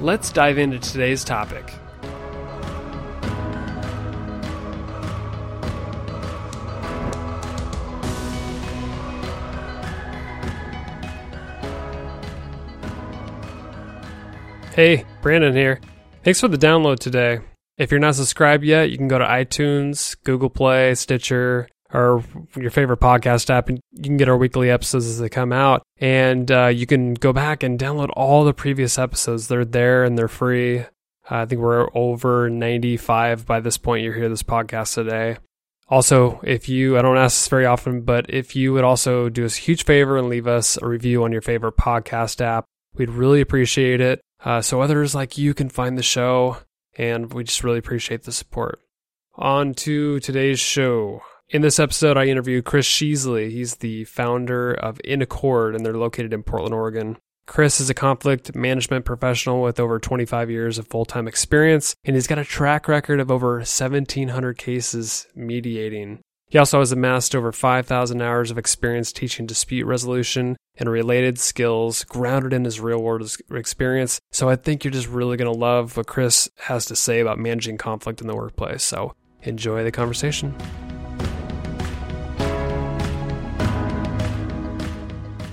Let's dive into today's topic. Hey, Brandon here. Thanks for the download today. If you're not subscribed yet, you can go to iTunes, Google Play, Stitcher, or your favorite podcast app, and you can get our weekly episodes as they come out. And uh, you can go back and download all the previous episodes. They're there and they're free. Uh, I think we're over 95 by this point. You hear this podcast today. Also, if you, I don't ask this very often, but if you would also do us a huge favor and leave us a review on your favorite podcast app, we'd really appreciate it. Uh, so others like you can find the show, and we just really appreciate the support. On to today's show. In this episode, I interview Chris Sheasley. He's the founder of In Accord, and they're located in Portland, Oregon. Chris is a conflict management professional with over 25 years of full time experience, and he's got a track record of over 1,700 cases mediating. He also has amassed over 5,000 hours of experience teaching dispute resolution and related skills grounded in his real world experience. So I think you're just really going to love what Chris has to say about managing conflict in the workplace. So enjoy the conversation.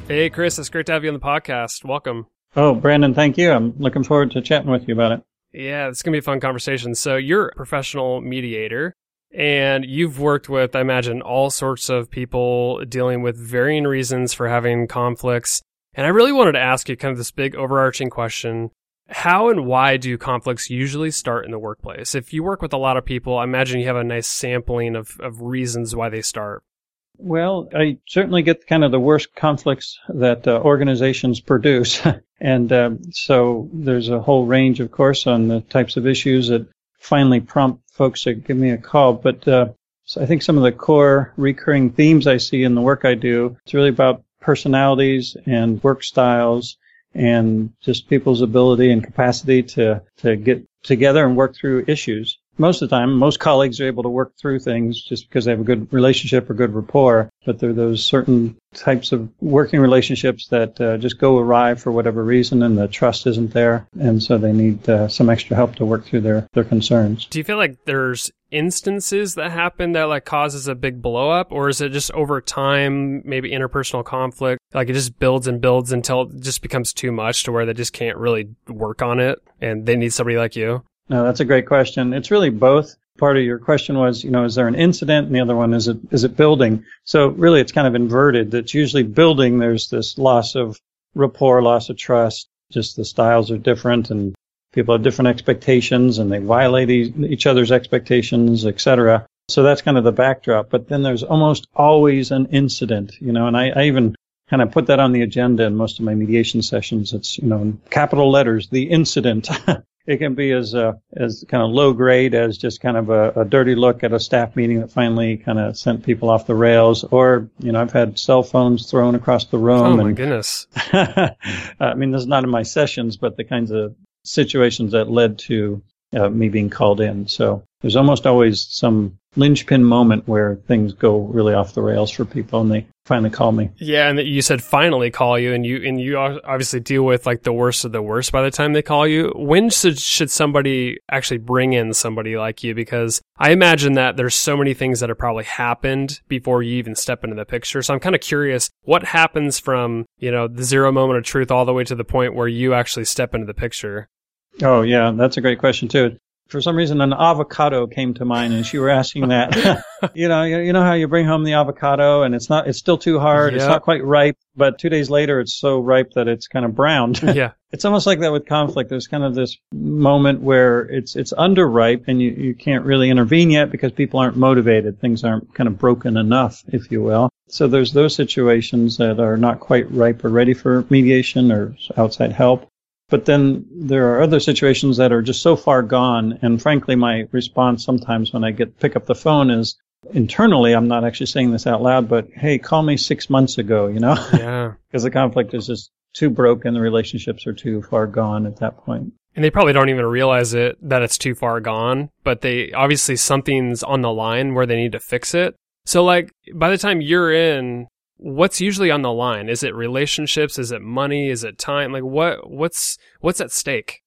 Hey, Chris, it's great to have you on the podcast. Welcome. Oh, Brandon, thank you. I'm looking forward to chatting with you about it. Yeah, it's going to be a fun conversation. So, you're a professional mediator and you've worked with, I imagine, all sorts of people dealing with varying reasons for having conflicts. And I really wanted to ask you kind of this big overarching question. How and why do conflicts usually start in the workplace? If you work with a lot of people, I imagine you have a nice sampling of, of reasons why they start. Well, I certainly get kind of the worst conflicts that uh, organizations produce. and uh, so there's a whole range, of course, on the types of issues that finally prompt folks to give me a call. But uh, so I think some of the core recurring themes I see in the work I do, it's really about personalities and work styles and just people's ability and capacity to, to get together and work through issues most of the time, most colleagues are able to work through things just because they have a good relationship or good rapport. But there are those certain types of working relationships that uh, just go awry for whatever reason, and the trust isn't there, and so they need uh, some extra help to work through their their concerns. Do you feel like there's instances that happen that like causes a big blow up, or is it just over time, maybe interpersonal conflict, like it just builds and builds until it just becomes too much to where they just can't really work on it, and they need somebody like you? No, that's a great question. It's really both. Part of your question was, you know, is there an incident? And the other one is it is it building? So really, it's kind of inverted. That's usually building. There's this loss of rapport, loss of trust. Just the styles are different, and people have different expectations, and they violate each other's expectations, etc. So that's kind of the backdrop. But then there's almost always an incident, you know, and I, I even kind of put that on the agenda in most of my mediation sessions. It's, you know, in capital letters, the incident. It can be as uh, as kind of low grade as just kind of a, a, dirty look at a staff meeting that finally kind of sent people off the rails, or you know I've had cell phones thrown across the room. Oh my and, goodness! I mean, this is not in my sessions, but the kinds of situations that led to uh, me being called in. So there's almost always some linchpin moment where things go really off the rails for people and they finally call me. Yeah, and you said finally call you, and you and you obviously deal with like the worst of the worst by the time they call you. When should should somebody actually bring in somebody like you? Because I imagine that there's so many things that have probably happened before you even step into the picture. So I'm kind of curious what happens from you know the zero moment of truth all the way to the point where you actually step into the picture. Oh yeah, that's a great question too for some reason an avocado came to mind and you were asking that. You know you know how you bring home the avocado and it's not it's still too hard yep. it's not quite ripe but two days later it's so ripe that it's kind of browned. Yeah. It's almost like that with conflict. There's kind of this moment where it's it's underripe and you, you can't really intervene yet because people aren't motivated. Things aren't kind of broken enough if you will. So there's those situations that are not quite ripe or ready for mediation or outside help But then there are other situations that are just so far gone. And frankly, my response sometimes when I get pick up the phone is internally, I'm not actually saying this out loud, but hey, call me six months ago, you know? Yeah. Because the conflict is just too broken. The relationships are too far gone at that point. And they probably don't even realize it that it's too far gone, but they obviously something's on the line where they need to fix it. So like by the time you're in, what's usually on the line? Is it relationships? Is it money? Is it time? Like what what's what's at stake?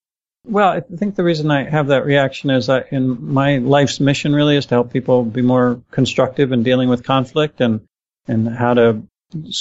Well, I think the reason I have that reaction is that in my life's mission really is to help people be more constructive in dealing with conflict and and how to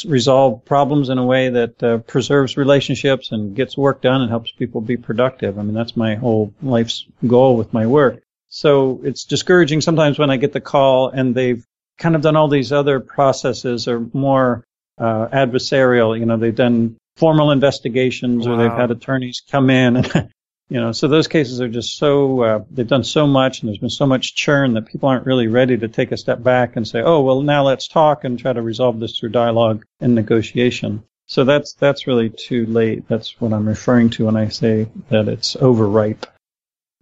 resolve problems in a way that uh, preserves relationships and gets work done and helps people be productive. I mean, that's my whole life's goal with my work. So it's discouraging sometimes when I get the call and they've kind of done all these other processes or more uh, adversarial. You know, they've done formal investigations wow. or they've had attorneys come in and you know, so those cases are just so, uh, they've done so much and there's been so much churn that people aren't really ready to take a step back and say, oh, well, now let's talk and try to resolve this through dialogue and negotiation. So that's, that's really too late. That's what I'm referring to when I say that it's overripe.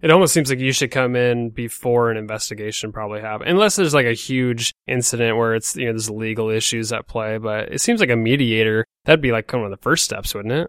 It almost seems like you should come in before an investigation probably happen, unless there's like a huge incident where it's you know there's legal issues at play. But it seems like a mediator that'd be like one of the first steps, wouldn't it?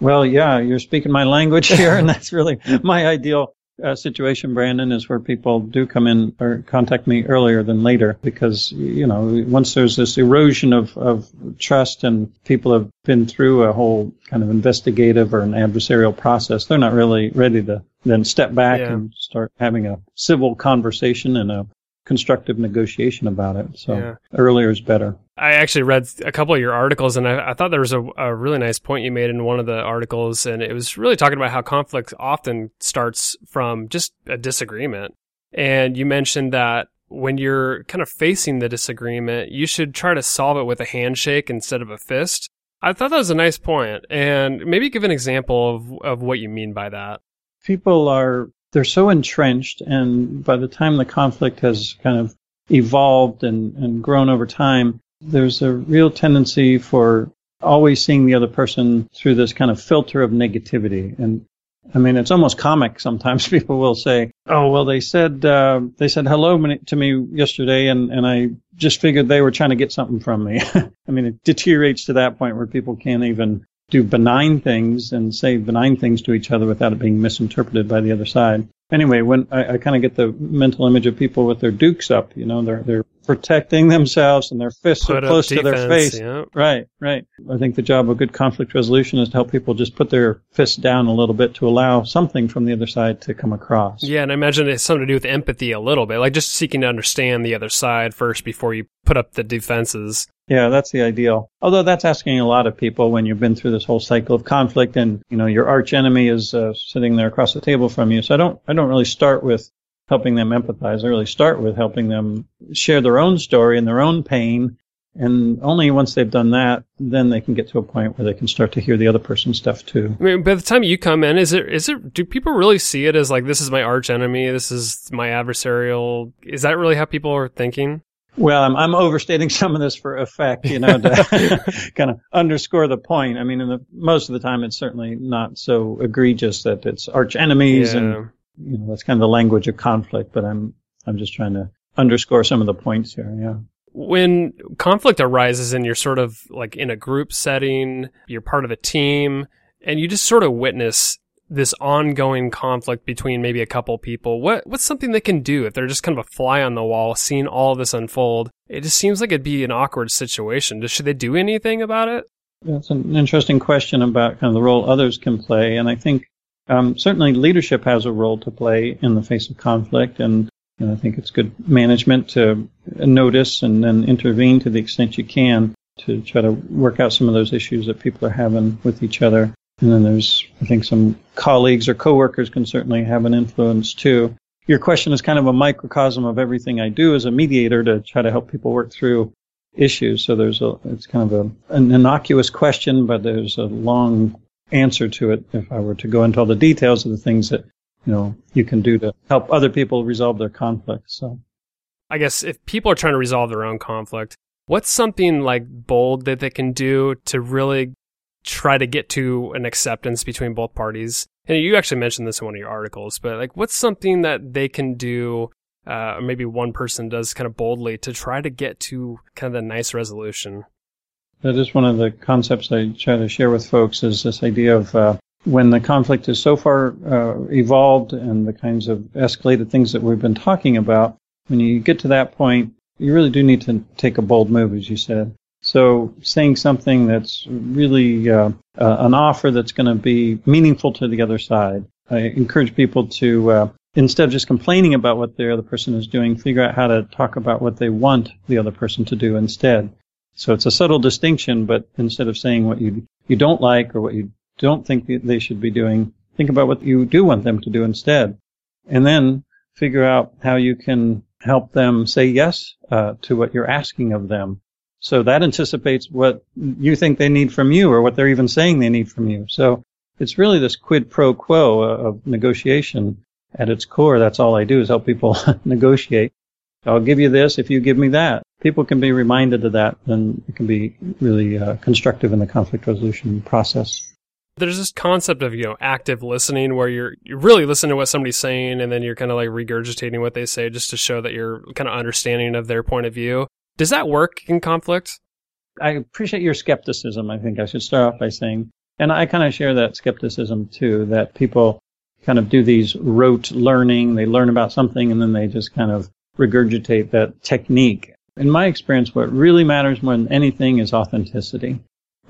Well, yeah, you're speaking my language here, and that's really my ideal uh, situation, Brandon, is where people do come in or contact me earlier than later because, you know, once there's this erosion of, of trust and people have been through a whole kind of investigative or an adversarial process, they're not really ready to then step back yeah. and start having a civil conversation and a constructive negotiation about it. So yeah. earlier is better. I actually read a couple of your articles, and I, I thought there was a, a, really nice point you made in one of the articles, and it was really talking about how conflict often starts from just a disagreement. And you mentioned that when you're kind of facing the disagreement, you should try to solve it with a handshake instead of a fist. I thought that was a nice point, and maybe give an example of of what you mean by that. People are they're so entrenched, and by the time the conflict has kind of evolved and, and grown over time, there's a real tendency for always seeing the other person through this kind of filter of negativity. And I mean, it's almost comic. Sometimes people will say, "Oh, well, they said uh, they said hello to me yesterday, and and I just figured they were trying to get something from me." I mean, it deteriorates to that point where people can't even do benign things and say benign things to each other without it being misinterpreted by the other side anyway, when I, I kind of get the mental image of people with their dukes up, you know, they're they're protecting themselves and their fists put are close defense, to their face. Yeah. Right, right. I think the job of good conflict resolution is to help people just put their fists down a little bit to allow something from the other side to come across. Yeah, and I imagine it's something to do with empathy a little bit, like just seeking to understand the other side first before you put up the defenses. Yeah, that's the ideal. Although that's asking a lot of people when you've been through this whole cycle of conflict and, you know, your arch enemy is uh, sitting there across the table from you. So I don't, I don't really start with helping them empathize. I really start with helping them share their own story and their own pain. And only once they've done that, then they can get to a point where they can start to hear the other person's stuff too. I mean, by the time you come in, is it, is it, do people really see it as like, this is my arch enemy? This is my adversarial? Is that really how people are thinking? Well, I'm, I'm overstating some of this for effect, you know, to kind of underscore the point. I mean, in the, most of the time, it's certainly not so egregious that it's arch enemies, yeah. and you know, that's kind of the language of conflict. But I'm I'm just trying to underscore some of the points here. Yeah. When conflict arises and you're sort of like in a group setting, you're part of a team, and you just sort of witness this ongoing conflict between maybe a couple people, what what's something they can do if they're just kind of a fly on the wall, seeing all this unfold? It just seems like it'd be an awkward situation. Should they do anything about it? That's an interesting question about kind of the role others can play, and I think um, certainly leadership has a role to play in the face of conflict, and, and I think it's good management to notice and then intervene to the extent you can to try to work out some of those issues that people are having with each other. And then there's, I think, some colleagues or coworkers can certainly have an influence too. Your question is kind of a microcosm of everything I do as a mediator to try to help people work through issues. So there's a, it's kind of a, an innocuous question, but there's a long answer to it if I were to go into all the details of the things that, you know, you can do to help other people resolve their conflict. So I guess if people are trying to resolve their own conflict, what's something like bold that they can do to really try to get to an acceptance between both parties? And you actually mentioned this in one of your articles, but like, what's something that they can do, uh, or maybe one person does kind of boldly to try to get to kind of a nice resolution? That is one of the concepts I try to share with folks is this idea of uh, when the conflict is so far uh, evolved and the kinds of escalated things that we've been talking about, when you get to that point, you really do need to take a bold move, as you said. So saying something that's really uh, uh, an offer that's going to be meaningful to the other side. I encourage people to, uh, instead of just complaining about what the other person is doing, figure out how to talk about what they want the other person to do instead. So it's a subtle distinction, but instead of saying what you you don't like or what you don't think they should be doing, think about what you do want them to do instead, and then figure out how you can help them say yes uh, to what you're asking of them. So that anticipates what you think they need from you or what they're even saying they need from you. So it's really this quid pro quo of negotiation at its core. That's all I do is help people negotiate. I'll give you this if you give me that. People can be reminded of that, then it can be really uh, constructive in the conflict resolution process. There's this concept of, you know, active listening where you're, you really listen to what somebody's saying and then you're kind of like regurgitating what they say just to show that you're kind of understanding of their point of view. Does that work in conflict? I appreciate your skepticism. I think I should start off by saying, and I kind of share that skepticism too, that people kind of do these rote learning. They learn about something and then they just kind of regurgitate that technique. In my experience, what really matters more than anything is authenticity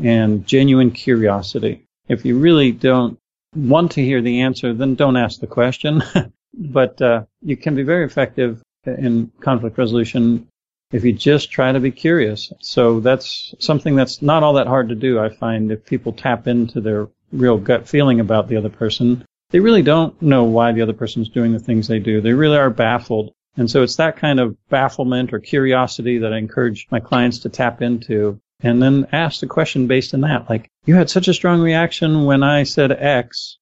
and genuine curiosity. If you really don't want to hear the answer, then don't ask the question. but uh, you can be very effective in conflict resolution if you just try to be curious. So that's something that's not all that hard to do. I find if people tap into their real gut feeling about the other person, they really don't know why the other person is doing the things they do. They really are baffled. And so it's that kind of bafflement or curiosity that I encourage my clients to tap into and then ask the question based on that. Like, you had such a strong reaction when I said X,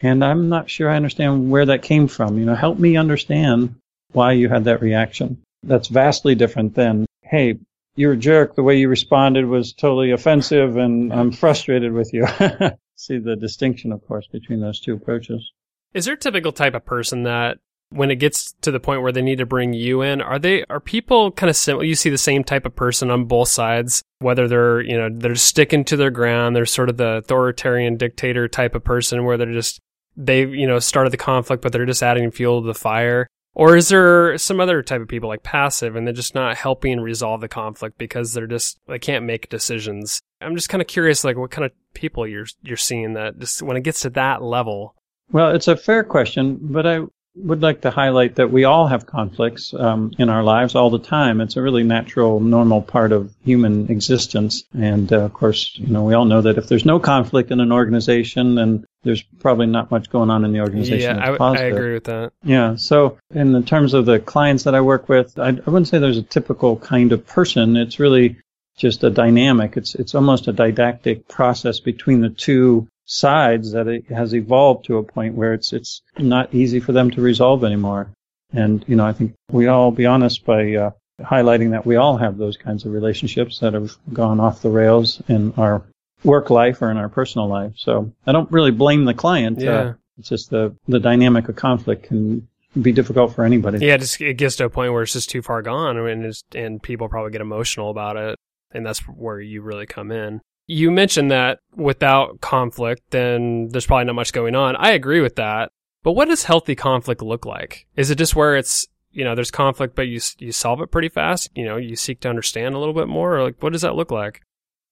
and I'm not sure I understand where that came from. You know, help me understand why you had that reaction. That's vastly different than, hey, you're a jerk. The way you responded was totally offensive and I'm frustrated with you. See the distinction, of course, between those two approaches. Is there a typical type of person that when it gets to the point where they need to bring you in, are they are people kind of similar? You see the same type of person on both sides, whether they're you know they're sticking to their ground, they're sort of the authoritarian dictator type of person where they're just they you know started the conflict, but they're just adding fuel to the fire. Or is there some other type of people like passive and they're just not helping resolve the conflict because they're just they can't make decisions? I'm just kind of curious like what kind of people you're you're seeing that just when it gets to that level. Well, it's a fair question, but I would like to highlight that we all have conflicts um, in our lives all the time. It's a really natural, normal part of human existence. And uh, of course, you know, we all know that if there's no conflict in an organization, then there's probably not much going on in the organization. Yeah, I, I, agree with that. Yeah. So, in the terms of the clients that I work with, I, I wouldn't say there's a typical kind of person. It's really just a dynamic. It's it's almost a didactic process between the two sides that it has evolved to a point where it's it's not easy for them to resolve anymore. And you know, I think we all be honest by uh, highlighting that we all have those kinds of relationships that have gone off the rails in our work life or in our personal life. So I don't really blame the client. Yeah. Uh, it's just the the dynamic of conflict can be difficult for anybody. Yeah, it, just, it gets to a point where it's just too far gone, and and people probably get emotional about it, and that's where you really come in. You mentioned that without conflict, then there's probably not much going on. I agree with that. But what does healthy conflict look like? Is it just where it's, you know, there's conflict, but you, you solve it pretty fast? You know, you seek to understand a little bit more? Or like, what does that look like?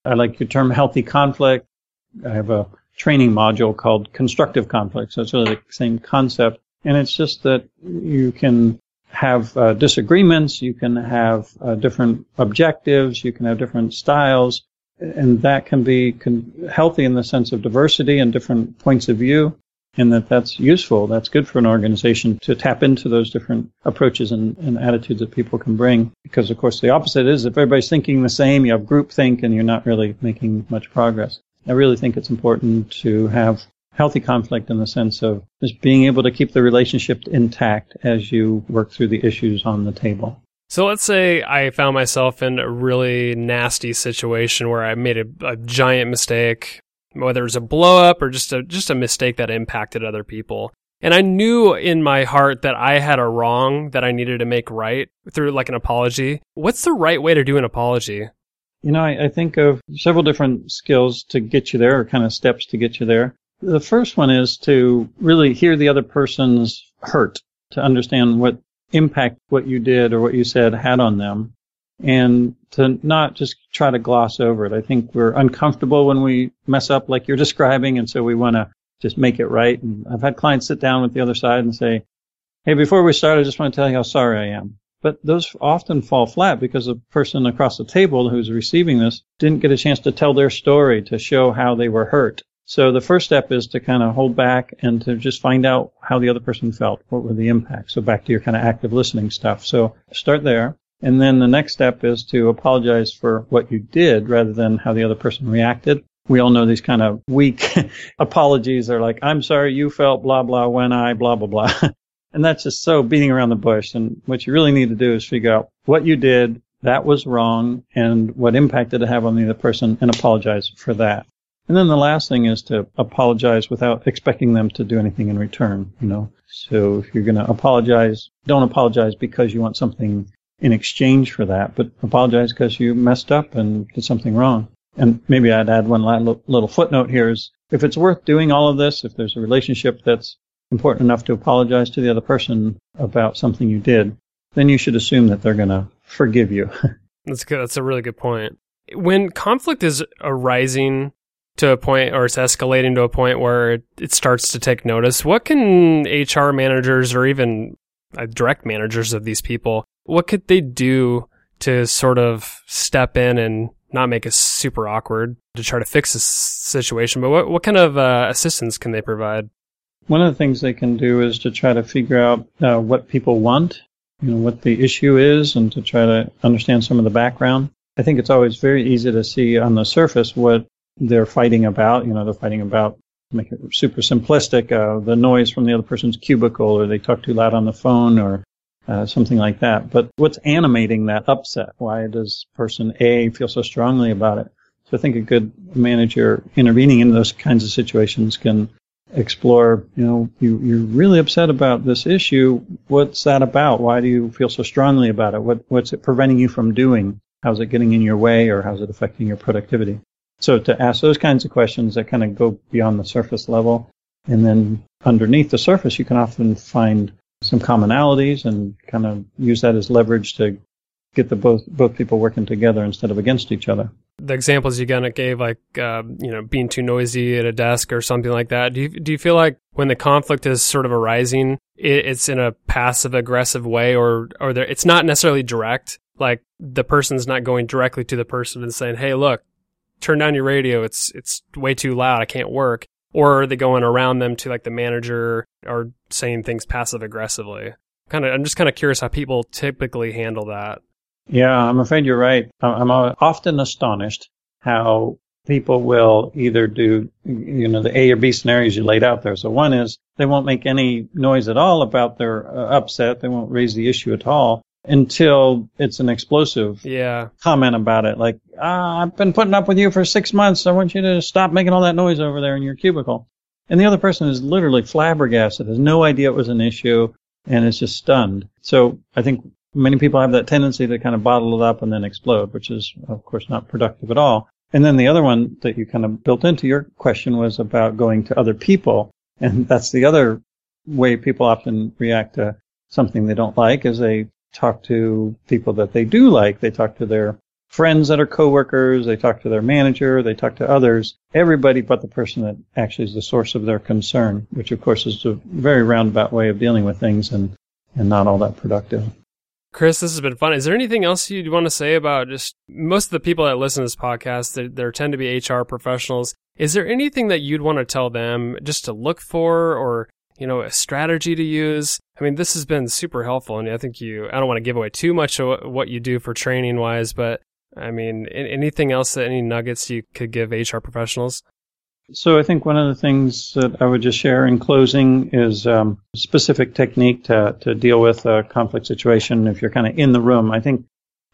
I like your term healthy conflict. I have a training module called constructive conflict. So it's really the same concept. And it's just that you can have uh, disagreements, you can have uh, different objectives, you can have different styles, and that can be con- healthy in the sense of diversity and different points of view and that that's useful. That's good for an organization to tap into those different approaches and, and, attitudes that people can bring. Because of course the opposite is if everybody's thinking the same, you have groupthink and you're not really making much progress. I really think it's important to have healthy conflict in the sense of just being able to keep the relationship intact as you work through the issues on the table. So let's say I found myself in a really nasty situation where I made a, a giant mistake. whether it was a blow up or just a just a mistake that impacted other people. And I knew in my heart that I had a wrong that I needed to make right through like an apology. What's the right way to do an apology? You know, I, I think of several different skills to get you there, or kind of steps to get you there. The first one is to really hear the other person's hurt, to understand what impact what you did or what you said had on them, and to not just try to gloss over it. I think we're uncomfortable when we mess up like you're describing, and so we want to just make it right. And I've had clients sit down with the other side and say, Hey, before we start, I just want to tell you how sorry I am. But those often fall flat because the person across the table who's receiving this didn't get a chance to tell their story to show how they were hurt. So the first step is to kind of hold back and to just find out how the other person felt. What were the impacts? So back to your kind of active listening stuff. So start there. And then the next step is to apologize for what you did rather than how the other person reacted. We all know these kind of weak apologies are like, I'm sorry you felt blah, blah, when I blah, blah, blah. and that's just so beating around the bush. And what you really need to do is figure out what you did, that was wrong, and what impact did it have on the other person, and apologize for that. And then the last thing is to apologize without expecting them to do anything in return, you know. So if you're going to apologize, don't apologize because you want something in exchange for that, but apologize because you messed up and did something wrong. And maybe I'd add one little footnote here is if it's worth doing all of this, if there's a relationship that's important enough to apologize to the other person about something you did, then you should assume that they're going to forgive you. that's good. That's a really good point. When conflict is arising to a point or it's escalating to a point where it starts to take notice, what can HR managers or even uh, direct managers of these people, what could they do to sort of step in and not make it super awkward to try to fix this situation. But what, what kind of uh, assistance can they provide? One of the things they can do is to try to figure out uh, what people want, you know, what the issue is, and to try to understand some of the background. I think it's always very easy to see on the surface what they're fighting about. You know, they're fighting about, make it super simplistic, uh, the noise from the other person's cubicle, or they talk too loud on the phone, or uh, something like that. But what's animating that upset? Why does person A feel so strongly about it? So I think a good manager intervening in those kinds of situations can explore, you know, you, you're really upset about this issue. What's that about? Why do you feel so strongly about it? What, what's it preventing you from doing? How's it getting in your way or how's it affecting your productivity? So to ask those kinds of questions that kind of go beyond the surface level. And then underneath the surface, you can often find some commonalities and kind of use that as leverage to get the both both people working together instead of against each other. The examples you kind of gave, like uh, you know, being too noisy at a desk or something like that. Do you do you feel like when the conflict is sort of arising, it, it's in a passive aggressive way, or or there, it's not necessarily direct? Like the person's not going directly to the person and saying, "Hey, look, turn down your radio. It's it's way too loud. I can't work." or are they going around them to like the manager or saying things passive aggressively? Kind of, I'm just kind of curious how people typically handle that. Yeah, I'm afraid you're right. I'm often astonished how people will either do, you know, the A or B scenarios you laid out there. So one is they won't make any noise at all about their uh, upset. They won't raise the issue at all until it's an explosive yeah. comment about it. Like, ah, I've been putting up with you for six months. I want you to stop making all that noise over there in your cubicle. And the other person is literally flabbergasted, has no idea it was an issue, and is just stunned. So I think many people have that tendency to kind of bottle it up and then explode, which is, of course, not productive at all. And then the other one that you kind of built into your question was about going to other people. And that's the other way people often react to something they don't like is they talk to people that they do like. They talk to their friends that are coworkers. They talk to their manager. They talk to others. Everybody but the person that actually is the source of their concern, which of course is a very roundabout way of dealing with things and, and not all that productive. Chris, this has been fun. Is there anything else you'd want to say about just most of the people that listen to this podcast? There, they tend to be HR professionals. Is there anything that you'd want to tell them just to look for or you know, a strategy to use. I mean, this has been super helpful. And I think you, I don't want to give away too much of what you do for training wise, but I mean, anything else that any nuggets you could give HR professionals? So I think one of the things that I would just share in closing is um, specific technique to, to deal with a conflict situation if you're kind of in the room. I think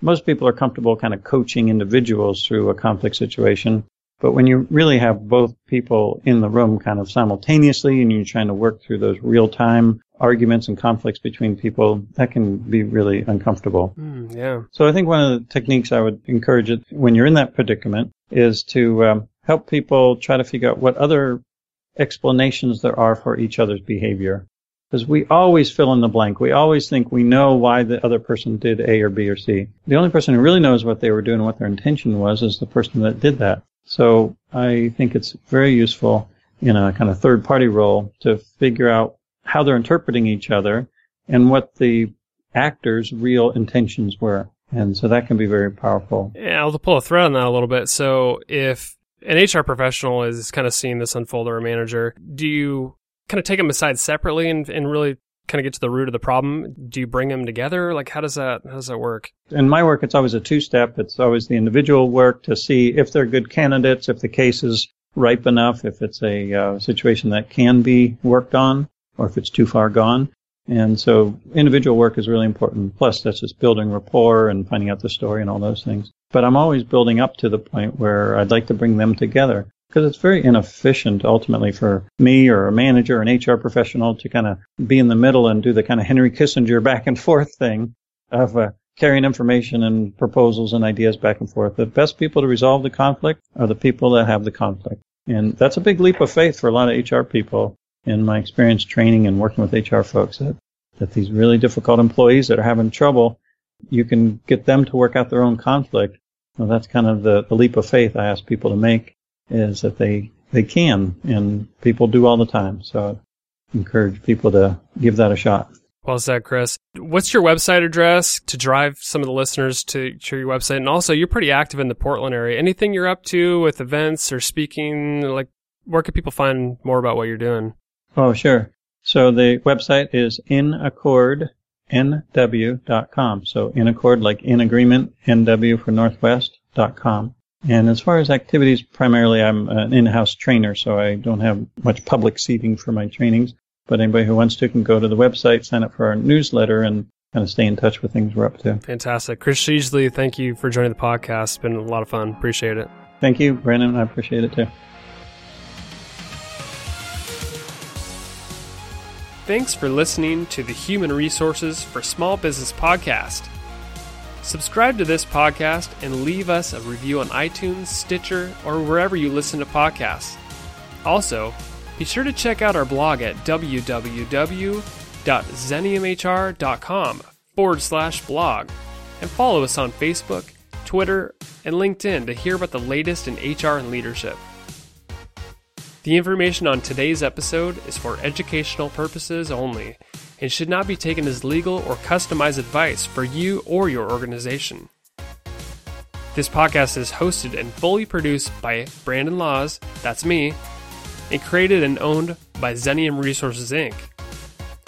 most people are comfortable kind of coaching individuals through a conflict situation. But when you really have both people in the room kind of simultaneously and you're trying to work through those real time arguments and conflicts between people, that can be really uncomfortable. Mm, yeah. So I think one of the techniques I would encourage it when you're in that predicament is to um, help people try to figure out what other explanations there are for each other's behavior. Because we always fill in the blank. We always think we know why the other person did A or B or C. The only person who really knows what they were doing and what their intention was is the person that did that. So I think it's very useful in a kind of third party role to figure out how they're interpreting each other and what the actor's real intentions were. And so that can be very powerful. Yeah, I'll pull a thread on that a little bit. So if an HR professional is kind of seeing this unfold or a manager, do you kind of take them aside separately and, and really kind of get to the root of the problem? Do you bring them together? Like, how does that how does that work? In my work, it's always a two step. It's always the individual work to see if they're good candidates, if the case is ripe enough, if it's a uh, situation that can be worked on, or if it's too far gone. And so individual work is really important. Plus, that's just building rapport and finding out the story and all those things. But I'm always building up to the point where I'd like to bring them together because it's very inefficient ultimately for me or a manager or an HR professional to kind of be in the middle and do the kind of Henry Kissinger back and forth thing of uh, carrying information and proposals and ideas back and forth. The best people to resolve the conflict are the people that have the conflict. And that's a big leap of faith for a lot of HR people in my experience training and working with HR folks that, that these really difficult employees that are having trouble, you can get them to work out their own conflict. Well, that's kind of the, the leap of faith I ask people to make is that they they can, and people do all the time. So I encourage people to give that a shot. Well said, Chris. What's your website address to drive some of the listeners to, to your website? And also, you're pretty active in the Portland area. Anything you're up to with events or speaking? Like, where can people find more about what you're doing? Oh, sure. So the website is inaccordnw.com. So in accord, like in agreement, NW for Northwest.com. And as far as activities, primarily I'm an in-house trainer, so I don't have much public seating for my trainings. But anybody who wants to can go to the website, sign up for our newsletter, and kind of stay in touch with things we're up to. Fantastic. Chris Sheasley, thank you for joining the podcast. It's been a lot of fun. Appreciate it. Thank you, Brandon. I appreciate it too. Thanks for listening to the Human Resources for Small Business podcast. Subscribe to this podcast and leave us a review on iTunes, Stitcher, or wherever you listen to podcasts. Also, be sure to check out our blog at www.xeniumhr.com forward slash blog and follow us on Facebook, Twitter, and LinkedIn to hear about the latest in HR and leadership. The information on today's episode is for educational purposes only and should not be taken as legal or customized advice for you or your organization. This podcast is hosted and fully produced by Brandon Laws, that's me, and created and owned by Xenium Resources Inc.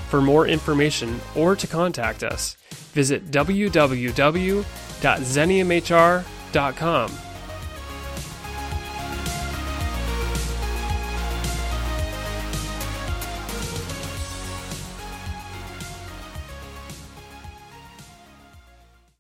For more information or to contact us, visit www.xeniumhr.com